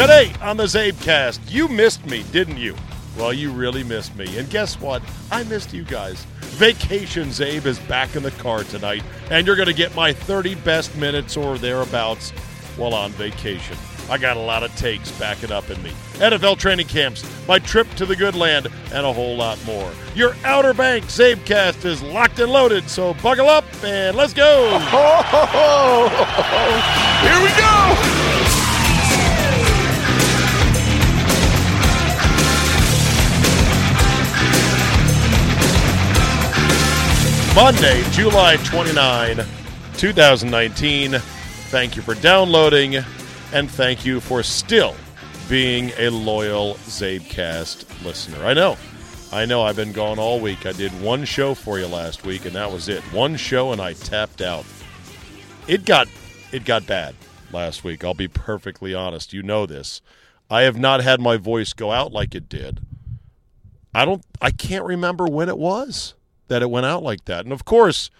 Today on the CzabeCast, you missed me, didn't you? Well, you really missed me. And guess what? I missed you guys. Vacation Czabe is back in the car tonight, and you're going to get my 30 best minutes or thereabouts while on vacation. I got a lot of takes backing up in me. NFL training camps, my trip to the good land, and a whole lot more. Your Outer Banks CzabeCast is locked and loaded, so buckle up and let's go. Here we go. Monday, July 29, 2019. Thank you for downloading, and thank you for still being a loyal CzabeCast listener. I know. I know I've been gone all week. I did one show for you last week, and that was it. One show, and I tapped out. It got it got bad last week. I'll be perfectly honest. You know this. I have not had my voice go out like it did. I don't I can't remember when it was that it went out like that. And of course,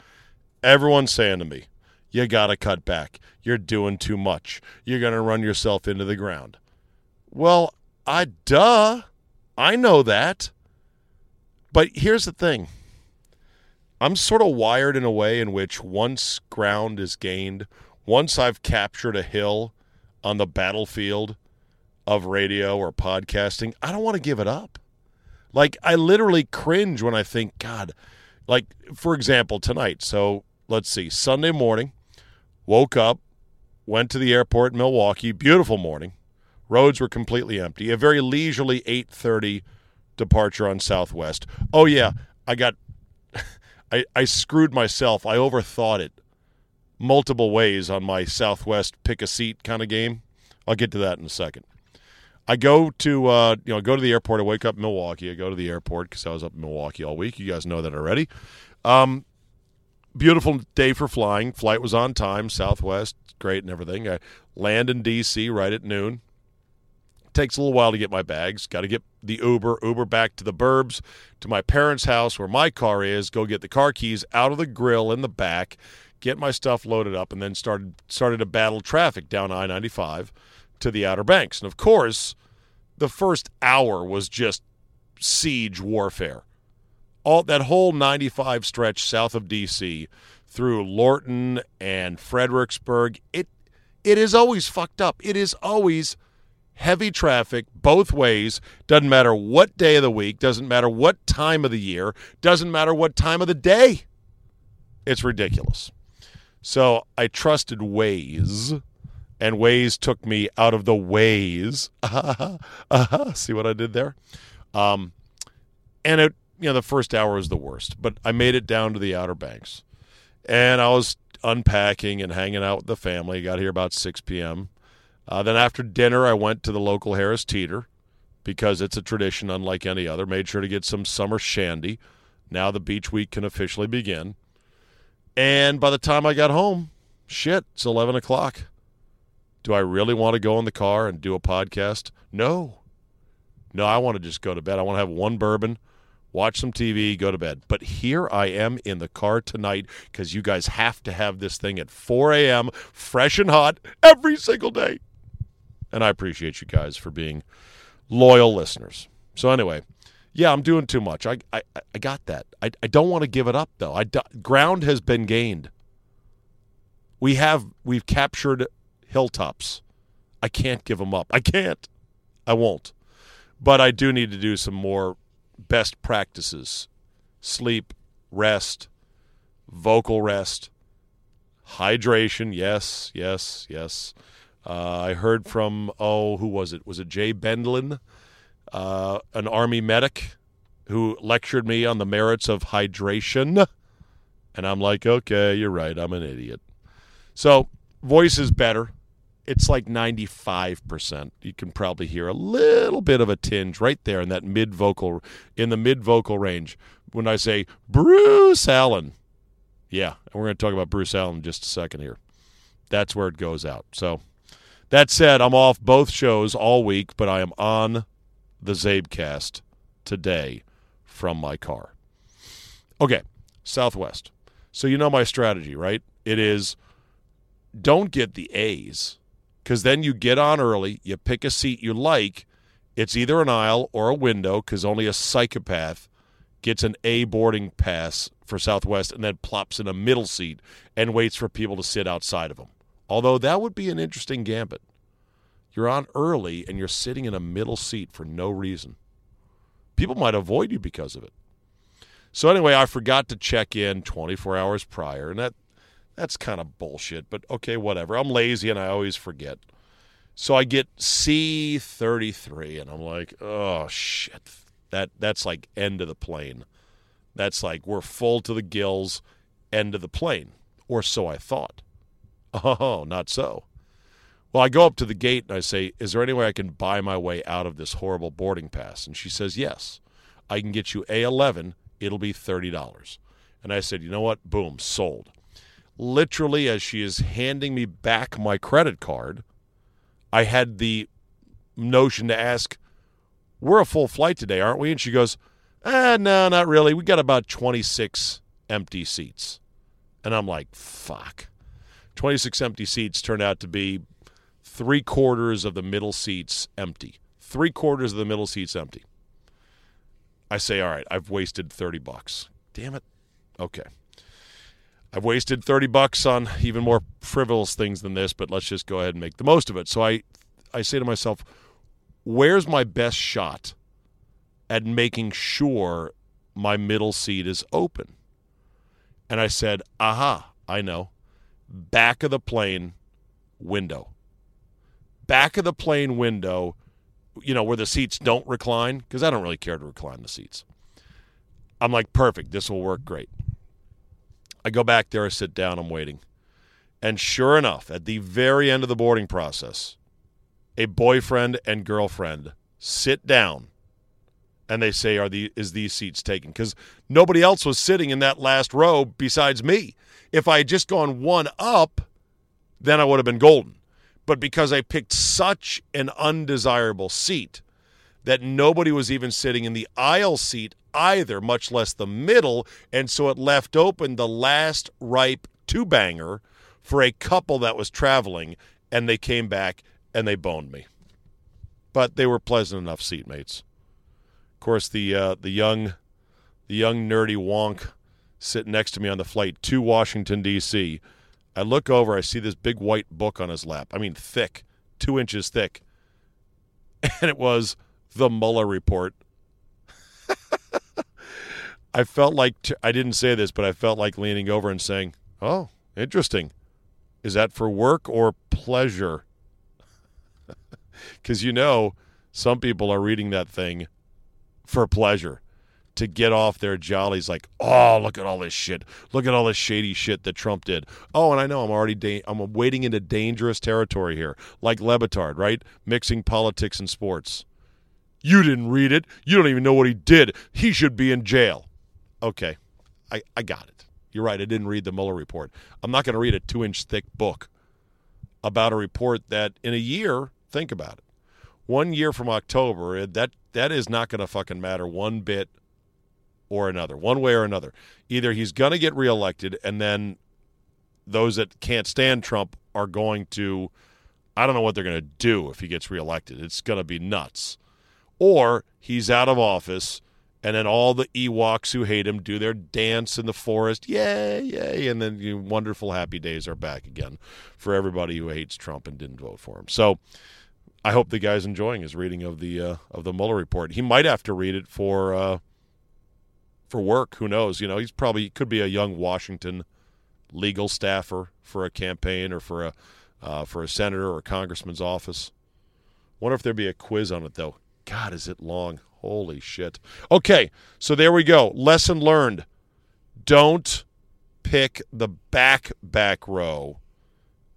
everyone's saying to me, you got to cut back. You're doing too much. You're going to run yourself into the ground. Well, I duh. I know that. But here's the thing. I'm sort of wired in a way in which once ground is gained, once I've captured a hill on the battlefield of radio or podcasting, I don't want to give it up. Like I literally cringe when I think, God, like, for example, tonight. So let's see. Sunday morning, woke up, went to the airport in Milwaukee. Beautiful morning. Roads were completely empty. A very leisurely 8:30 departure on Southwest. Oh yeah, I got I, I screwed myself. I overthought it multiple ways on my Southwest pick a seat kind of game. I'll get to that in a second. I go to uh, you know go to the airport. I wake up in Milwaukee. I go to the airport because I was up in Milwaukee all week. You guys know that already. Um, beautiful day for flying. Flight was on time. Southwest, great and everything. I land in D.C. right at noon. Takes a little while to get my bags. Got to get the Uber. Uber back to the Burbs to my parents' house where my car is. Go get the car keys out of the grill in the back. Get my stuff loaded up, and then started started to battle traffic down I ninety five to the Outer Banks. And of course, the first hour was just siege warfare. All that whole 95 stretch south of DC through Lorton and Fredericksburg, it it is always fucked up. It is always heavy traffic both ways. Doesn't matter what day of the week, doesn't matter what time of the year, doesn't matter what time of the day. It's ridiculous. So I trusted Waze and Waze took me out of the ways. uh-huh. See what I did there? Um, and it, you know, the first hour was the worst, but I made it down to the Outer Banks, and I was unpacking and hanging out with the family. Got here about six p.m. Uh, then after dinner, I went to the local Harris Teeter because it's a tradition unlike any other. Made sure to get some summer shandy. Now the beach week can officially begin. And by the time I got home, shit, it's eleven o'clock. Do I really want to go in the car and do a podcast? No. No, I want to just go to bed. I want to have one bourbon, watch some TV, go to bed. But here I am in the car tonight because you guys have to have this thing at 4 a.m., fresh and hot, every single day. And I appreciate you guys for being loyal listeners. So, anyway, yeah, I'm doing too much. I, I, I got that. I, I don't want to give it up, though. I, ground has been gained. We have, we've captured hilltops. I can't give them up. I can't. I won't. But I do need to do some more best practices sleep, rest, vocal rest, hydration. Yes, yes, yes. Uh, I heard from, oh, who was it? Was it Jay Bendlin, uh, an Army medic who lectured me on the merits of hydration? And I'm like, okay, you're right. I'm an idiot. So, voice is better it's like 95%. You can probably hear a little bit of a tinge right there in that mid vocal in the mid vocal range when I say Bruce Allen. Yeah, and we're going to talk about Bruce Allen in just a second here. That's where it goes out. So, that said, I'm off both shows all week, but I am on the CzabeCast today from my car. Okay, Southwest. So you know my strategy, right? It is don't get the A's because then you get on early, you pick a seat you like. It's either an aisle or a window because only a psychopath gets an A boarding pass for Southwest and then plops in a middle seat and waits for people to sit outside of him. Although that would be an interesting gambit. You're on early and you're sitting in a middle seat for no reason. People might avoid you because of it. So anyway, I forgot to check in 24 hours prior, and that that's kind of bullshit. But okay, whatever. I'm lazy and I always forget. So I get C33, and I'm like, oh shit, that that's like end of the plane. That's like we're full to the gills, end of the plane, or so I thought. Oh, not so. Well, I go up to the gate and I say, Is there any way I can buy my way out of this horrible boarding pass? And she says, Yes. I can get you A11. It'll be $30. And I said, You know what? Boom, sold. Literally, as she is handing me back my credit card, I had the notion to ask, We're a full flight today, aren't we? And she goes, Ah, no, not really. We got about 26 empty seats. And I'm like, Fuck. 26 empty seats turned out to be three quarters of the middle seats empty. Three quarters of the middle seats empty. I say, all right, I've wasted 30 bucks. Damn it. Okay. I've wasted 30 bucks on even more frivolous things than this, but let's just go ahead and make the most of it. So I, I say to myself, where's my best shot at making sure my middle seat is open? And I said, aha, I know. Back of the plane window back of the plane window, you know, where the seats don't recline, because I don't really care to recline the seats. I'm like, perfect. This will work great. I go back there, I sit down, I'm waiting. And sure enough, at the very end of the boarding process, a boyfriend and girlfriend sit down and they say, Are the is these seats taken? Because nobody else was sitting in that last row besides me. If I had just gone one up, then I would have been golden but because I picked such an undesirable seat that nobody was even sitting in the aisle seat either, much less the middle, and so it left open the last ripe two banger for a couple that was traveling, and they came back and they boned me. But they were pleasant enough seatmates. Of course, the uh, the young the young nerdy wonk sitting next to me on the flight to Washington D.C I look over, I see this big white book on his lap. I mean, thick, two inches thick. And it was the Mueller report. I felt like, I didn't say this, but I felt like leaning over and saying, Oh, interesting. Is that for work or pleasure? Because you know, some people are reading that thing for pleasure to get off their jollies like, oh, look at all this shit. Look at all this shady shit that Trump did. Oh, and I know I'm already da- I'm wading into dangerous territory here, like Le Batard, right? Mixing politics and sports. You didn't read it. You don't even know what he did. He should be in jail. Okay, I, I got it. You're right. I didn't read the Mueller report. I'm not going to read a two inch thick book about a report that in a year, think about it. One year from October, eh, that that is not going to fucking matter one bit or another, one way or another. Either he's going to get reelected, and then those that can't stand Trump are going to, I don't know what they're going to do if he gets reelected. It's going to be nuts. Or he's out of office, and then all the Ewoks who hate him do their dance in the forest. Yay, yay. And then you know, wonderful, happy days are back again for everybody who hates Trump and didn't vote for him. So. I hope the guy's enjoying his reading of the uh, of the Mueller report. He might have to read it for uh, for work. Who knows? You know, he's probably could be a young Washington legal staffer for a campaign or for a uh, for a senator or a congressman's office. Wonder if there'd be a quiz on it though. God, is it long? Holy shit. Okay, so there we go. Lesson learned. Don't pick the back back row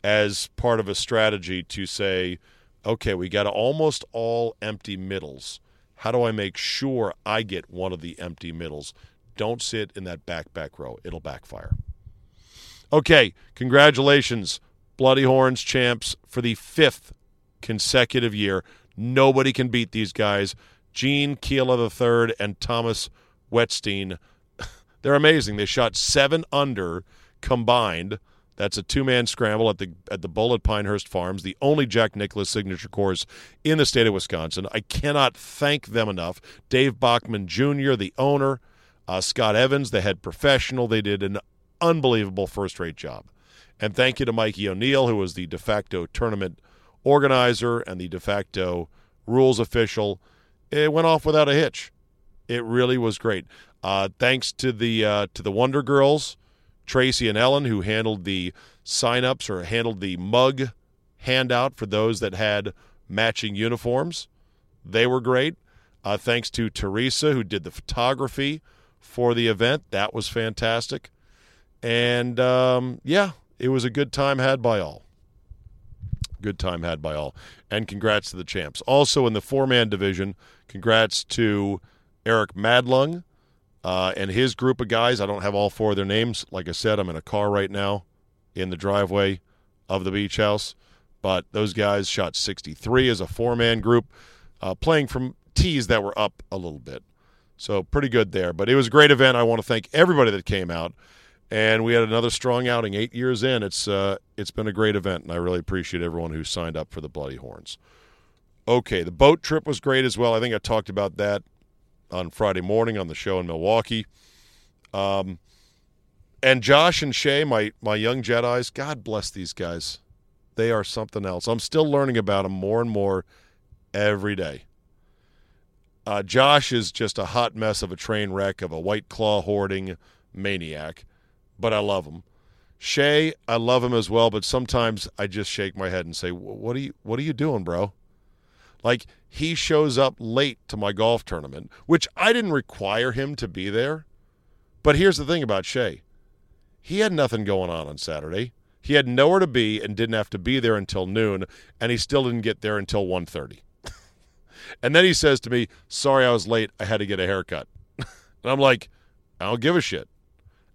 as part of a strategy to say, okay, we got almost all empty middles. How do I make sure I get one of the empty middles? Don't sit in that back back row. It'll backfire. Okay, congratulations, Bloody Horns champs for the fifth consecutive year. Nobody can beat these guys. Gene Keela III and Thomas Wetstein. They're amazing. They shot seven under combined. That's a two-man scramble at the at the Bull at Pinehurst Farms, the only Jack Nicklaus signature course in the state of Wisconsin. I cannot thank them enough. Dave Bachman Jr., the owner, uh, Scott Evans, the head professional. They did an unbelievable first-rate job. And thank you to Mikey O'Neill, who was the de facto tournament organizer and the de facto rules official. It went off without a hitch. It really was great. Uh, thanks to the uh, to the Wonder Girls Tracy and Ellen, who handled the sign-ups or handled the mug handout for those that had matching uniforms. They were great. Uh, thanks to Teresa, who did the photography for the event. That was fantastic. And um, yeah, it was a good time had by all. Good time had by all. And congrats to the champs. Also in the four man division, congrats to Eric Madlung uh, and his group of guys. I don't have all four of their names. Like I said, I'm in a car right now in the driveway of the beach house. But those guys shot 63 as a four man group, uh, playing from tees that were up a little bit. So pretty good there. But it was a great event. I want to thank everybody that came out. And we had another strong outing eight years in. It's uh, it's been a great event, and I really appreciate everyone who signed up for the Bloody Horns. Okay, the boat trip was great as well. I think I talked about that on Friday morning on the show in Milwaukee. Um, and Josh and Shay, my my young Jedi's, God bless these guys. They are something else. I'm still learning about them more and more every day. Uh, Josh is just a hot mess of a train wreck of a white claw hoarding maniac, but I love him. Shay, I love him as well, but sometimes I just shake my head and say, "What are you? What are you doing, bro?" Like he shows up late to my golf tournament, which I didn't require him to be there. But here's the thing about Shay. He had nothing going on on Saturday. He had nowhere to be and didn't have to be there until noon, and he still didn't get there until 1:30. and then he says to me, "Sorry I was late. I had to get a haircut." and I'm like, "I don't give a shit.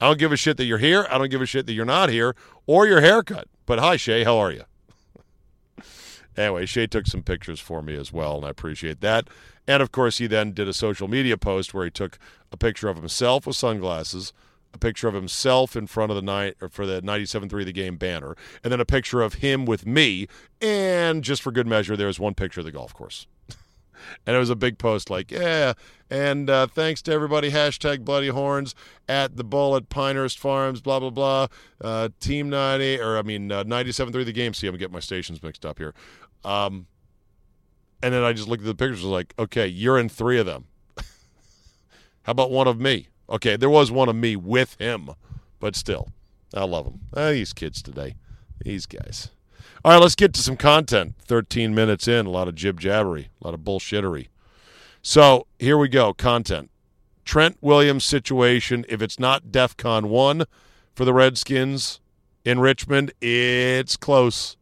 I don't give a shit that you're here. I don't give a shit that you're not here or your haircut. But hi, Shay, how are you?" Anyway, Shay took some pictures for me as well, and I appreciate that. And of course, he then did a social media post where he took a picture of himself with sunglasses, a picture of himself in front of the night or for the 97.3 The Game banner, and then a picture of him with me. And just for good measure, there was one picture of the golf course. And it was a big post like, yeah, and uh, thanks to everybody, hashtag Bloody Horns at the Bull at Pinehurst Farms, blah, blah, blah. Uh, Team 90, or I mean, uh, 97.3 The Game. See, I'm getting my stations mixed up here. Um, and then I just looked at the pictures, was like, okay, you're in three of them. How about one of me? Okay, there was one of me with him, but still, I love them. Ah, these kids today, these guys. All right, let's get to some content. 13 minutes in, a lot of jib jabbery, a lot of bullshittery. So here we go content. Trent Williams situation. If it's not DEFCON 1 for the Redskins in Richmond, it's close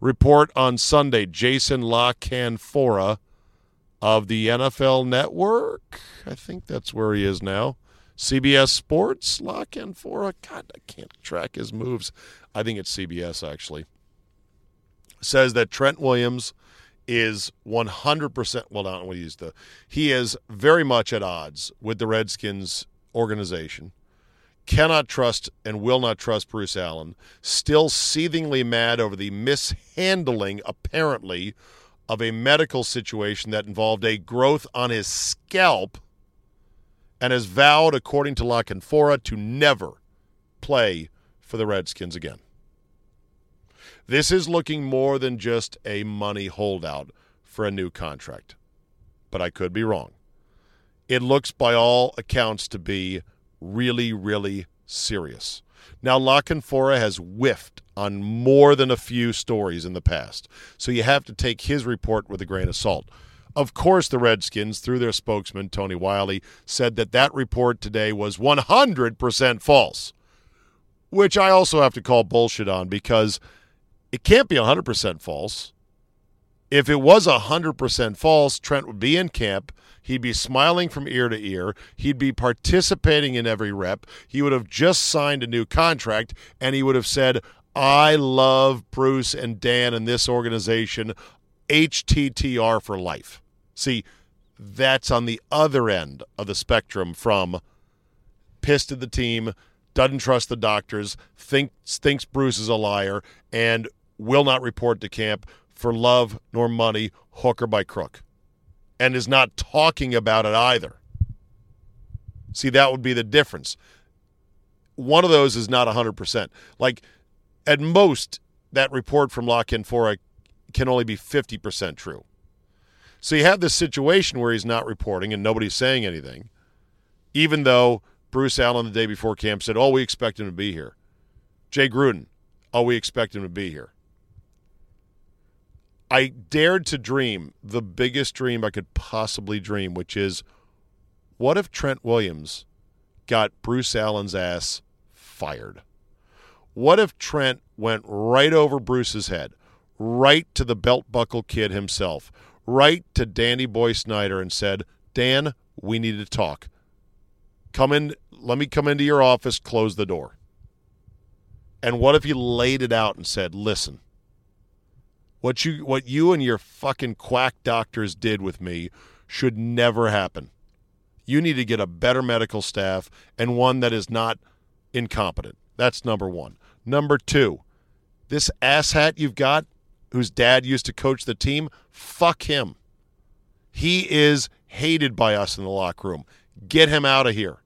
report on Sunday. Jason La Canfora of the NFL Network. I think that's where he is now. CBS Sports, La Canfora. God, I can't track his moves. I think it's CBS, actually. Says that Trent Williams is 100%, well, not what he's the, he is very much at odds with the Redskins organization. Cannot trust and will not trust Bruce Allen, still seethingly mad over the mishandling, apparently, of a medical situation that involved a growth on his scalp, and has vowed, according to La Canfora, to never play for the Redskins again. This is looking more than just a money holdout for a new contract, but I could be wrong. It looks, by all accounts, to be really, really serious. Now, La Canfora has whiffed on more than a few stories in the past, so you have to take his report with a grain of salt. Of course, the Redskins, through their spokesman, Tony Wyllie, said that that report today was 100% false, which I also have to call bullshit on because It can't be 100% false. If it was 100% false, Trent would be in camp. He'd be smiling from ear to ear. He'd be participating in every rep. He would have just signed a new contract, and he would have said, I love Bruce and Dan and this organization, HTTR for life. See, that's on the other end of the spectrum from pissed at the team, doesn't trust the doctors, thinks thinks Bruce is a liar, and will not report to camp for love nor money, hook or by crook, and is not talking about it either. See, that would be the difference. One of those is not 100%. Like, at most, that report from La Canfora can only be 50% true. So you have this situation where he's not reporting and nobody's saying anything, even though Bruce Allen the day before camp said, Oh, we expect him to be here. Jay Gruden, Oh, we expect him to be here. I dared to dream the biggest dream I could possibly dream, which is what if Trent Williams got Bruce Allen's ass fired? What if Trent went right over Bruce's head, right to the belt buckle kid himself, right to Danny Boy Snyder and said, Dan, we need to talk. Come in, let me come into your office, close the door. And what if he laid it out and said, listen, what you what you and your fucking quack doctors did with me should never happen. You need to get a better medical staff and one that is not incompetent. That's number 1. Number 2, this asshat you've got whose dad used to coach the team, fuck him. He is hated by us in the locker room. Get him out of here.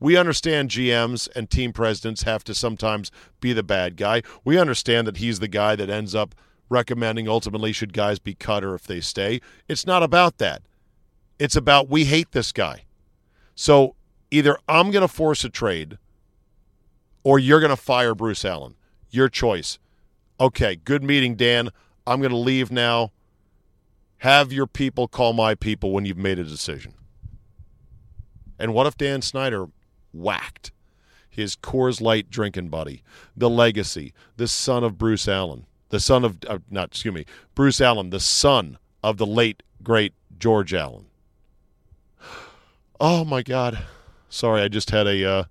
We understand GMs and team presidents have to sometimes be the bad guy. We understand that he's the guy that ends up recommending ultimately should guys be cut or if they stay. It's not about that. It's about we hate this guy. So either I'm going to force a trade or you're going to fire Bruce Allen. Your choice. Okay, good meeting, Dan. I'm going to leave now. Have your people call my people when you've made a decision. And what if Dan Snyder whacked his Coors Light drinking buddy, the legacy, the son of Bruce Allen? The son of uh, not excuse me, Bruce Allen, the son of the late great George Allen. Oh my God! Sorry, I just had a uh,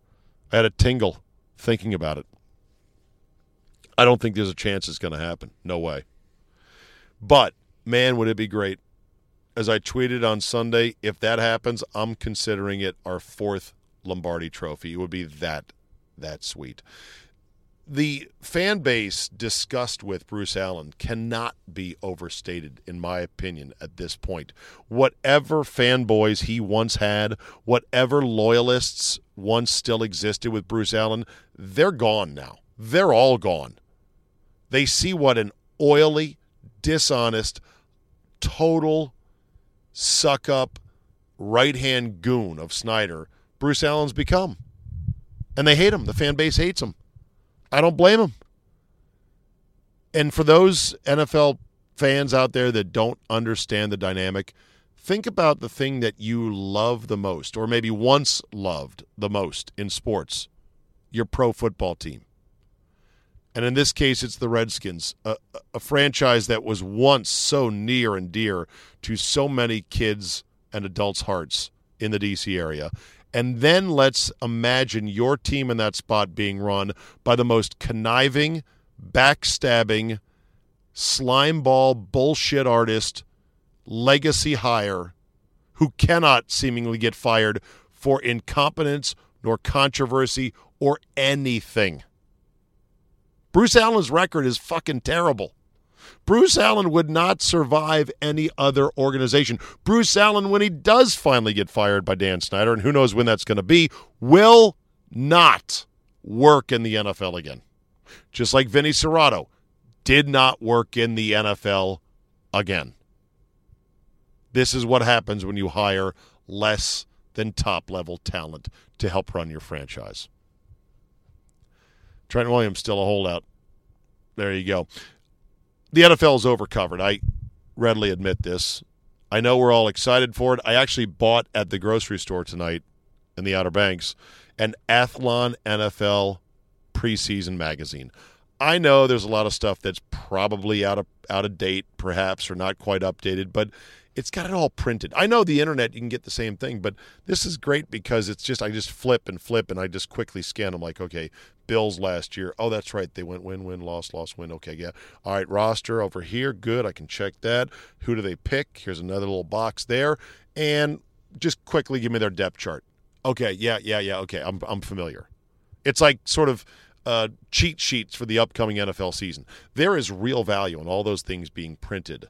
I had a tingle thinking about it. I don't think there's a chance it's going to happen. No way. But man, would it be great? As I tweeted on Sunday, if that happens, I'm considering it our fourth Lombardi Trophy. It would be that that sweet the fan base disgust with Bruce Allen cannot be overstated, in my opinion, at this point. Whatever fanboys he once had, whatever loyalists once still existed with Bruce Allen, they're gone now. They're all gone. They see what an oily, dishonest, total suck up, right hand goon of Snyder Bruce Allen's become. And they hate him. The fan base hates him. I don't blame him. And for those NFL fans out there that don't understand the dynamic, think about the thing that you love the most, or maybe once loved the most in sports your pro football team. And in this case, it's the Redskins, a, a, franchise that was once so near and dear to so many kids and adults' hearts in the D.C. area. And then let's imagine your team in that spot being run by the most conniving, backstabbing, slimeball bullshit artist, legacy hire who cannot seemingly get fired for incompetence nor controversy or anything. Bruce Allen's record is fucking terrible. Bruce Allen would not survive any other organization. Bruce Allen, when he does finally get fired by Dan Snyder, and who knows when that's going to be, will not work in the NFL again. Just like Vinny Cerrato did not work in the NFL again. This is what happens when you hire less than top level talent to help run your franchise. Trent Williams still a holdout. There you go the NFL is overcovered. I readily admit this. I know we're all excited for it. I actually bought at the grocery store tonight in the Outer Banks an Athlon NFL preseason magazine. I know there's a lot of stuff that's probably out of out of date, perhaps, or not quite updated, but it's got it all printed. I know the internet you can get the same thing, but this is great because it's just I just flip and flip and I just quickly scan them like, okay, Bills last year. Oh, that's right. They went win, win, loss, loss, win. Okay, yeah. All right, roster over here. Good. I can check that. Who do they pick? Here's another little box there. And just quickly give me their depth chart. Okay, yeah, yeah, yeah. Okay, I'm I'm familiar. It's like sort of uh, cheat sheets for the upcoming NFL season. There is real value in all those things being printed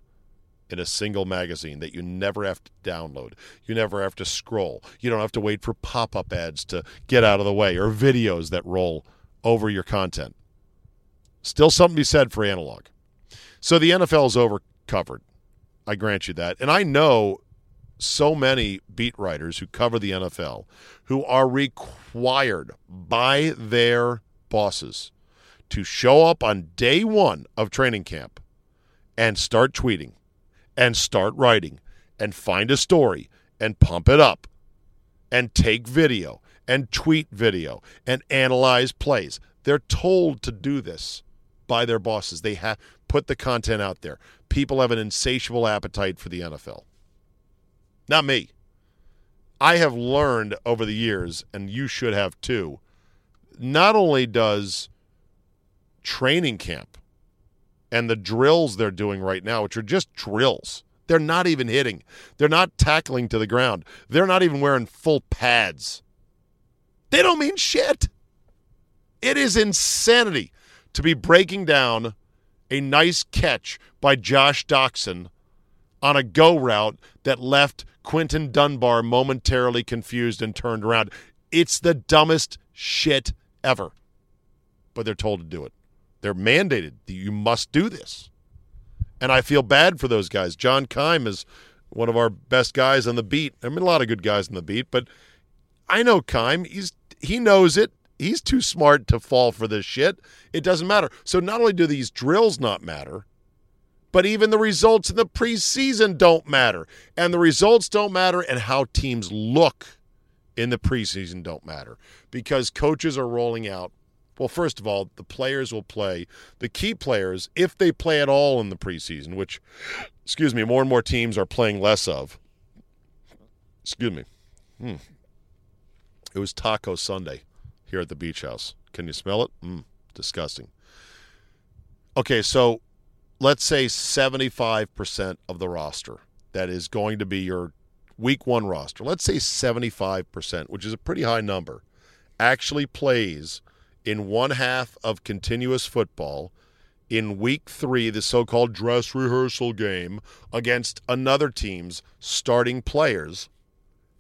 in a single magazine that you never have to download. You never have to scroll. You don't have to wait for pop up ads to get out of the way or videos that roll over your content. Still something to be said for analog. So the NFL is over covered. I grant you that. And I know so many beat writers who cover the NFL who are required by their bosses to show up on day one of training camp and start tweeting and start writing and find a story and pump it up and take video and tweet video and analyze plays. They're told to do this by their bosses. They have put the content out there. People have an insatiable appetite for the NFL. Not me. I have learned over the years, and you should have too. Not only does training camp and the drills they're doing right now, which are just drills. They're not even hitting. They're not tackling to the ground. They're not even wearing full pads. They don't mean shit. It is insanity to be breaking down a nice catch by Josh Doctson on a go route that left Quinton Dunbar momentarily confused and turned around. It's the dumbest shit ever. But they're told to do it. They're mandated you must do this. And I feel bad for those guys. John Keim is one of our best guys on the beat. I mean, a lot of good guys on the beat, but I know Keim. He's he knows it. He's too smart to fall for this shit. It doesn't matter. So not only do these drills not matter, but even the results in the preseason don't matter. And the results don't matter and how teams look in the preseason don't matter because coaches are rolling out well, first of all, the players will play. The key players, if they play at all in the preseason, which, excuse me, more and more teams are playing less of. Excuse me. Hmm. It was Taco Sunday here at the beach house. Can you smell it? Mm, disgusting. Okay, so let's say 75% of the roster that is going to be your week one roster, let's say 75%, which is a pretty high number, actually plays in one half of continuous football in week three, the so called dress rehearsal game, against another team's starting players.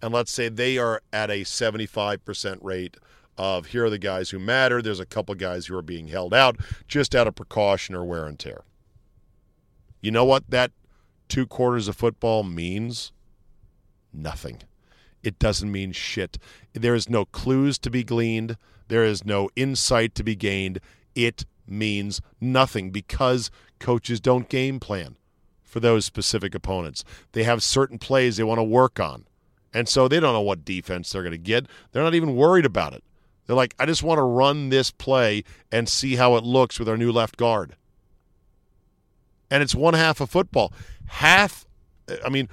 And let's say they are at a 75% rate of here are the guys who matter. There's a couple guys who are being held out just out of precaution or wear and tear. You know what that two quarters of football means? Nothing. It doesn't mean shit. There is no clues to be gleaned. There is no insight to be gained. It means nothing because coaches don't game plan for those specific opponents. They have certain plays they want to work on. And so they don't know what defense they're going to get. They're not even worried about it. They're like, I just want to run this play and see how it looks with our new left guard. And it's one half of football. Half, I mean,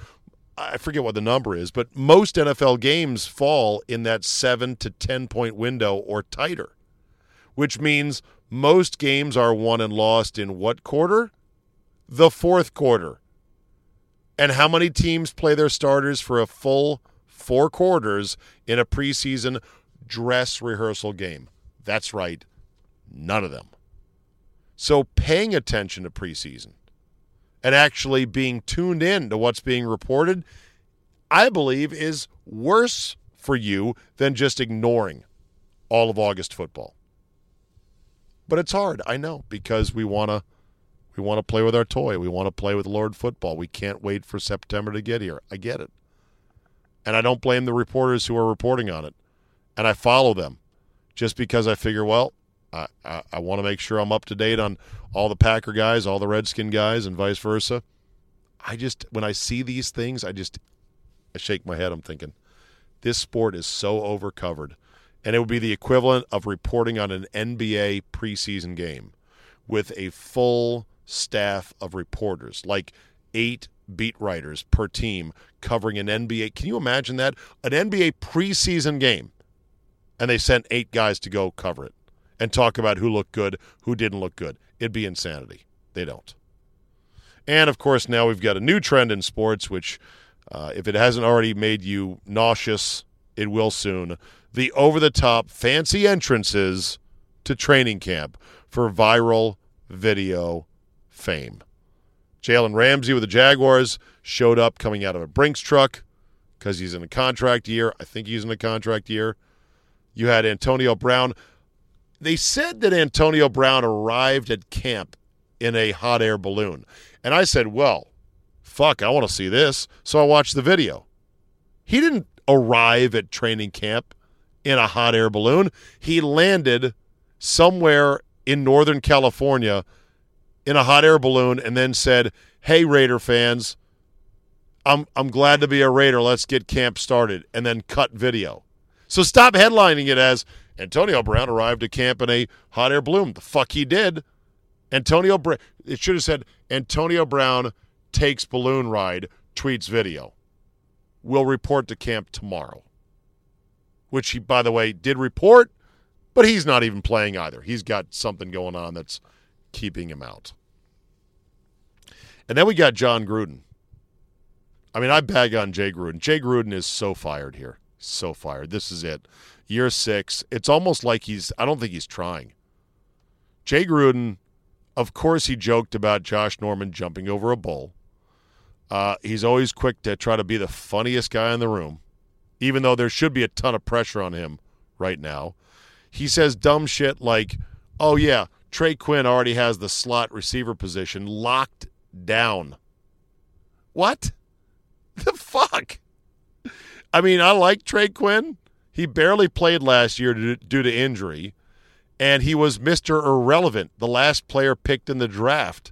I forget what the number is, but most NFL games fall in that seven to 10 point window or tighter, which means most games are won and lost in what quarter? The fourth quarter. And how many teams play their starters for a full four quarters in a preseason dress rehearsal game? That's right, none of them. So paying attention to preseason and actually being tuned in to what's being reported, I believe is worse for you than just ignoring all of August football. But it's hard, I know, because we want to we want to play with our toy. We want to play with Lord football. We can't wait for September to get here. I get it. And I don't blame the reporters who are reporting on it. And I follow them just because I figure, well, I, I, want to make sure I'm up to date on all the Packer guys, all the Redskin guys, and vice versa. I just, when I see these things, I just, I shake my head. I'm thinking, this sport is so overcovered. And it would be the equivalent of reporting on an NBA preseason game with a full staff of reporters, like eight beat writers per team covering an NBA. Can you imagine that? An NBA preseason game, and they sent eight guys to go cover it and talk about who looked good, who didn't look good. It'd be insanity. They don't. And of course, now we've got a new trend in sports, which, uh, if it hasn't already made you nauseous, it will soon. The over the top fancy entrances to training camp for viral video fame. Jalen Ramsey with the Jaguars showed up coming out of a Brinks truck because he's in a contract year. I think he's in a contract year. You had Antonio Brown. They said that Antonio Brown arrived at camp in a hot air balloon. And I said, well, fuck, I want to see this. So I watched the video. He didn't arrive at training camp in a hot air balloon. He landed somewhere in Northern California in a hot air balloon and then said, "Hey Raider fans, I'm I'm glad to be a Raider. Let's get camp started." And then cut video. So stop headlining it as Antonio Brown arrived at camp in a hot air balloon. The fuck he did. Antonio Brown. It should have said Antonio Brown takes balloon ride, tweets video. Will report to camp tomorrow. Which he, by the way, did report, but he's not even playing either. He's got something going on that's keeping him out. And then we got Jon Gruden. I mean, I bag on Jay Gruden. Jay Gruden is so fired here. So fired. This is it. Year six. It's almost like he's, I don't think he's trying. Jay Gruden, of course, he joked about Josh Norman jumping over a bull. Uh, he's always quick to try to be the funniest guy in the room, even though there should be a ton of pressure on him right now. He says dumb shit like, oh, yeah, Trey Quinn already has the slot receiver position locked down. What? The fuck? I mean, I like Trey Quinn. He barely played last year due to injury, and he was Mr. Irrelevant, the last player picked in the draft.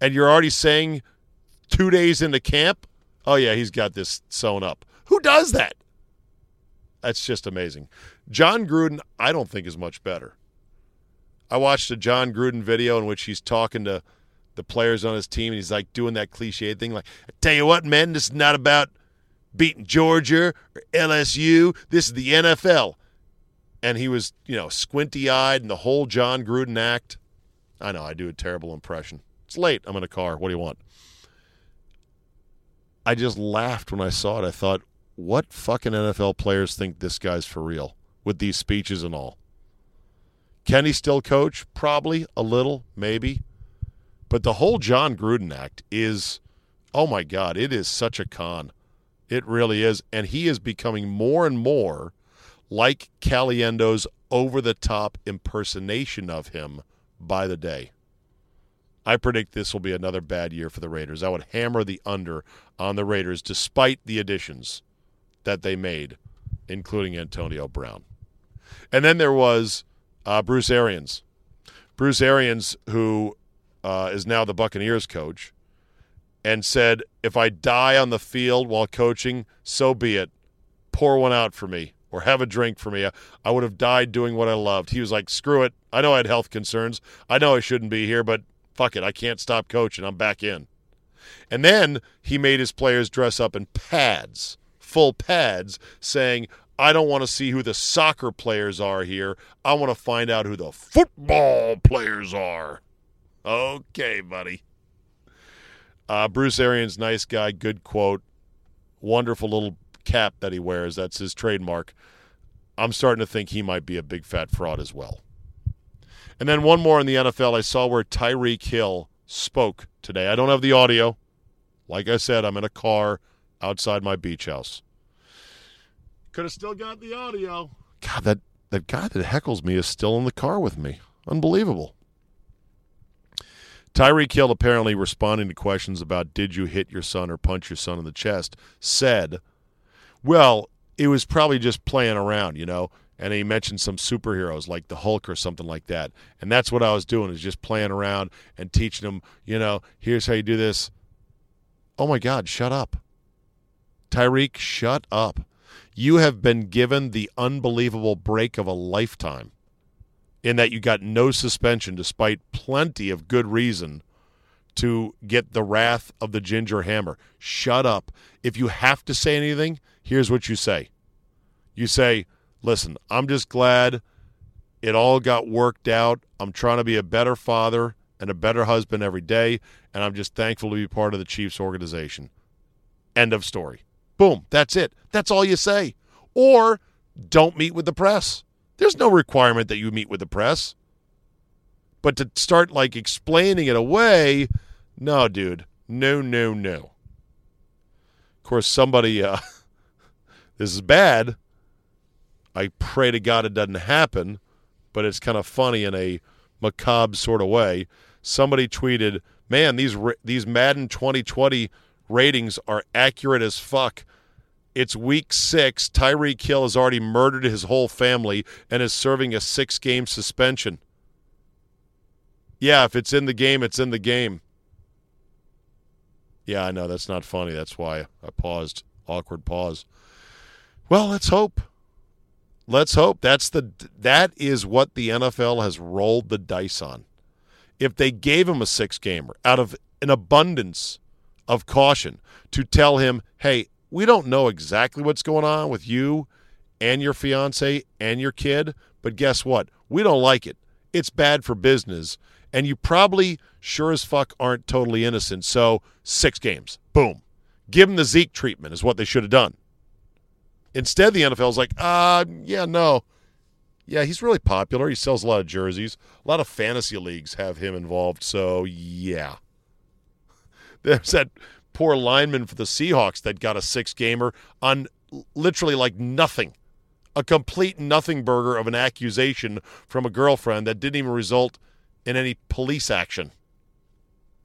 And you're already saying two days into camp, oh, yeah, he's got this sewn up. Who does that? That's just amazing. Jon Gruden, I don't think is much better. I watched a Jon Gruden video in which he's talking to the players on his team, and he's like doing that cliche thing, like, I tell you what, man, this is not about beating Georgia or LSU. This is the NFL. And he was, you know, squinty eyed and the whole Jon Gruden act. I know, I do a terrible impression. It's late. I'm in a car. What do you want? I just laughed when I saw it. I thought, what fucking NFL players think this guy's for real with these speeches and all? Can he still coach? Probably a little, maybe. But the whole Jon Gruden act is, oh my God, it is such a con. It really is. And he is becoming more and more like Caliendo's over the top impersonation of him by the day. I predict this will be another bad year for the Raiders. I would hammer the under on the Raiders despite the additions that they made, including Antonio Brown. And then there was uh, Bruce Arians. Bruce Arians, who uh, is now the Buccaneers coach, and said, If I die on the field while coaching, so be it. Pour one out for me or have a drink for me. I would have died doing what I loved. He was like, Screw it. I know I had health concerns. I know I shouldn't be here, but fuck it. I can't stop coaching. I'm back in. And then he made his players dress up in pads, full pads, saying, I don't want to see who the soccer players are here. I want to find out who the football players are. Okay, buddy. Uh, Bruce Arians, nice guy, good quote. Wonderful little cap that he wears. That's his trademark. I'm starting to think he might be a big fat fraud as well. And then one more in the NFL. I saw where Tyreek Hill spoke today. I don't have the audio. Like I said, I'm in a car outside my beach house. Could have still got the audio. God, that, that guy that heckles me is still in the car with me. Unbelievable. Tyreek Hill, apparently responding to questions about did you hit your son or punch your son in the chest, said, well, it was probably just playing around, you know. And he mentioned some superheroes like the Hulk or something like that. And that's what I was doing is just playing around and teaching him, you know, here's how you do this. Oh my God, shut up. Tyreek, shut up. You have been given the unbelievable break of a lifetime. In that you got no suspension despite plenty of good reason to get the wrath of the ginger hammer. Shut up. If you have to say anything, here's what you say. You say, "Listen, I'm just glad it all got worked out. I'm trying to be a better father and a better husband every day, and I'm just thankful to be part of the Chiefs organization." End of story. Boom, that's it. That's all you say. Or don't meet with the press. There's no requirement that you meet with the press. But to start like explaining it away, no, dude. No, no, no. Of course, somebody, uh, this is bad. I pray to God it doesn't happen, but it's kind of funny in a macabre sort of way. Somebody tweeted, "Man, these these Madden 2020 ratings are accurate as fuck. It's week six. Tyreek Hill has already murdered his whole family and is serving a six game suspension. Yeah, if it's in the game, it's in the game. Yeah, I know. That's not funny. That's why I paused. Awkward pause. Well, let's hope. Let's hope. That's the that is what the NFL has rolled the dice on. If they gave him a six gamer out of an abundance of caution to tell him, hey, we don't know exactly what's going on with you and your fiance and your kid, but guess what? We don't like it. It's bad for business. And you probably sure as fuck aren't totally innocent. So, six games. Boom. Give them the Zeke treatment, is what they should have done. Instead, the NFL's like, uh, yeah, no. Yeah, he's really popular. He sells a lot of jerseys. A lot of fantasy leagues have him involved. So, yeah. There's that poor lineman for the Seahawks that got a six gamer on literally like nothing. A complete nothing burger of an accusation from a girlfriend that didn't even result in any police action.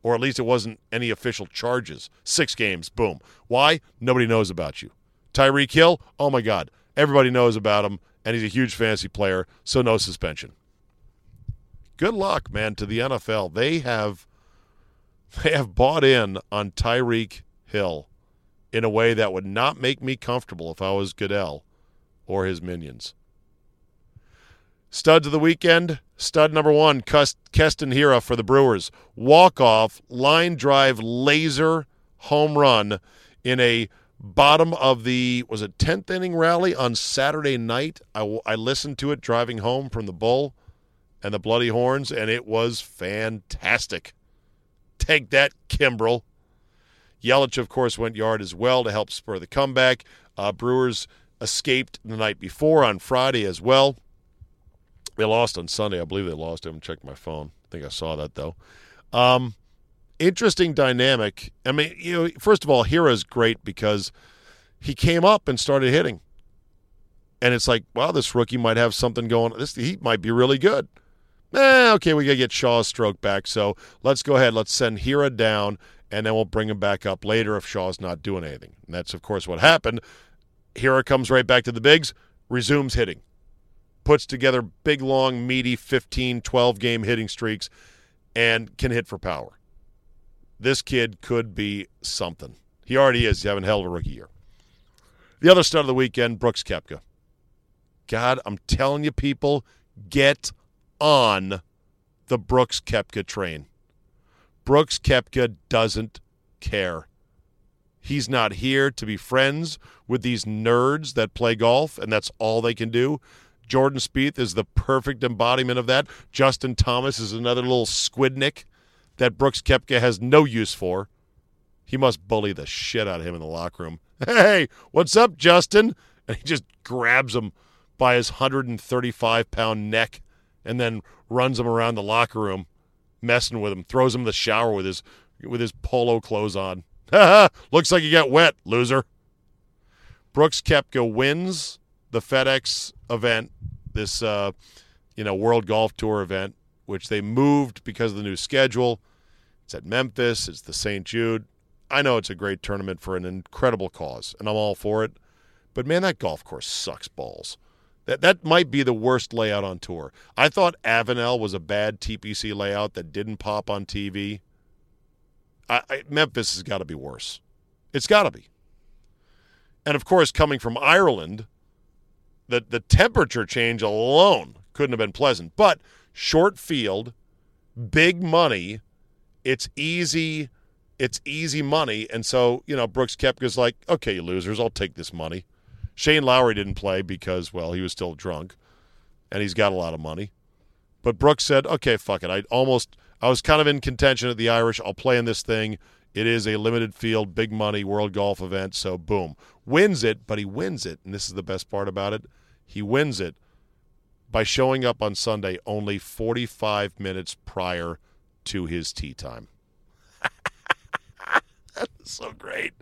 Or at least it wasn't any official charges. Six games, boom. Why? Nobody knows about you. Tyreek Hill, oh my God. Everybody knows about him, and he's a huge fantasy player, so no suspension. Good luck, man, to the NFL. They have they have bought in on Tyreek Hill in a way that would not make me comfortable if I was Goodell or his minions. Studs of the weekend. Stud number one, Keston Hiura for the Brewers. Walk off, line drive, laser home run in a bottom of the was it 10th inning rally on Saturday night. I, I listened to it driving home from the Bull and the Bloody Horns, and it was fantastic. Take that, Kimbrel. Yelich, of course, went yard as well to help spur the comeback. Uh, Brewers escaped the night before on Friday as well. They lost on Sunday. I believe they lost. I haven't checked my phone. I think I saw that, though. Um, interesting dynamic. I mean, you know, first of all, Hiura's great because he came up and started hitting. And it's like, wow, this rookie might have something going. This he might be really good eh, okay, we got to get Shaw's stroke back. So let's go ahead. Let's send Hiura down, and then we'll bring him back up later if Shaw's not doing anything. And that's, of course, what happened. Hiura comes right back to the bigs, resumes hitting, puts together big, long, meaty 15, 12 game hitting streaks, and can hit for power. This kid could be something. He already is. He's having a hell of a rookie year. The other stud of the weekend, Brooks Koepka. God, I'm telling you, people, get on the Brooks Koepka train. Brooks Koepka doesn't care. He's not here to be friends with these nerds that play golf, and that's all they can do. Jordan Spieth is the perfect embodiment of that. Justin Thomas is another little squidnick that Brooks Koepka has no use for. He must bully the shit out of him in the locker room. Hey, what's up, Justin? And he just grabs him by his 135 pound neck and then runs him around the locker room, messing with him, throws him in the shower with his with his polo clothes on. Looks like you got wet, loser. Brooks Koepka wins the FedEx event, this uh, you know World Golf Tour event, which they moved because of the new schedule. It's at Memphis. It's the St. Jude. I know it's a great tournament for an incredible cause, and I'm all for it. But man, that golf course sucks balls. That that might be the worst layout on tour. I thought Avenel was a bad TPC layout that didn't pop on TV. I, I, Memphis has got to be worse. It's got to be. And of course, coming from Ireland, the the temperature change alone couldn't have been pleasant. But short field, big money, it's easy. It's easy money. And so, you know, Brooks Koepka's like, okay, you losers, I'll take this money. Shane Lowry didn't play because, well, he was still drunk and he's got a lot of money. But Brooks said, okay, fuck it. I almost, I was kind of in contention at the Irish. I'll play in this thing. It is a limited field, big money world golf event. So, boom. Wins it, but he wins it. And this is the best part about it. He wins it by showing up on Sunday only 45 minutes prior to his tee time. That's so great.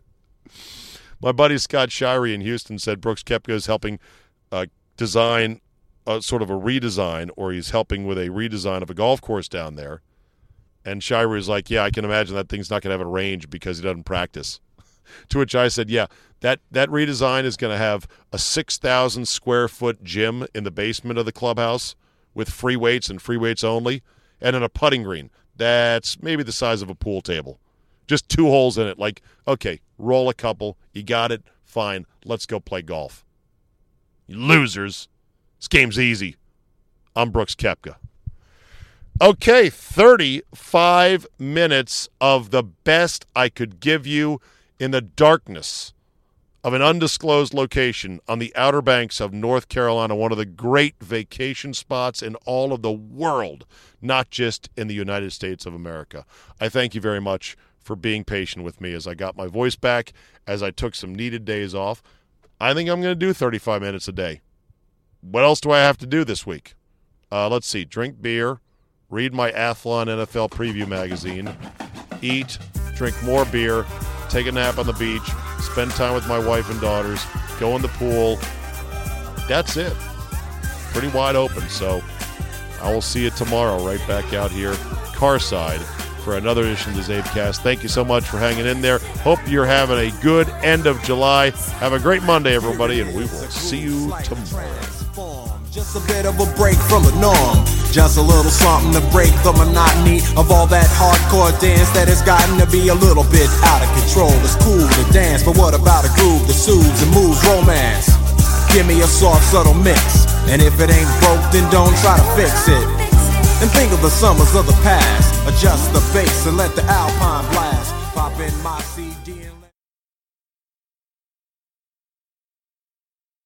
My buddy Scott Shirey in Houston said Brooks Koepka is helping uh, design a sort of a redesign, or he's helping with a redesign of a golf course down there. And Shirey is like, "Yeah, I can imagine that thing's not going to have a range because he doesn't practice." to which I said, "Yeah, that that redesign is going to have a six thousand square foot gym in the basement of the clubhouse with free weights and free weights only, and then a putting green that's maybe the size of a pool table." Just two holes in it. Like, okay, roll a couple. You got it. Fine. Let's go play golf. You losers. This game's easy. I'm Brooks Koepka. Okay, 35 minutes of the best I could give you in the darkness of an undisclosed location on the Outer Banks of North Carolina, one of the great vacation spots in all of the world, not just in the United States of America. I thank you very much for being patient with me as I got my voice back, as I took some needed days off. I think I'm going to do 35 minutes a day. What else do I have to do this week? Uh, let's see. Drink beer, read my Athlon NFL preview magazine, eat, drink more beer, take a nap on the beach, spend time with my wife and daughters, go in the pool. That's it. Pretty wide open. So I will see you tomorrow right back out here, Carside for another edition of the CzabeCast. Thank you so much for hanging in there. Hope you're having a good end of July. Have a great Monday, everybody, and we will see you tomorrow. Just a bit of a break from the norm. Just a little something to break the monotony of all that hardcore dance that has gotten to be a little bit out of control. It's cool to dance, but what about a groove that soothes and moves romance? Give me a soft, subtle mix. And if it ain't broke, then don't try to fix it. And think of the summers of the past. Adjust the bass and let the alpine blast pop in my.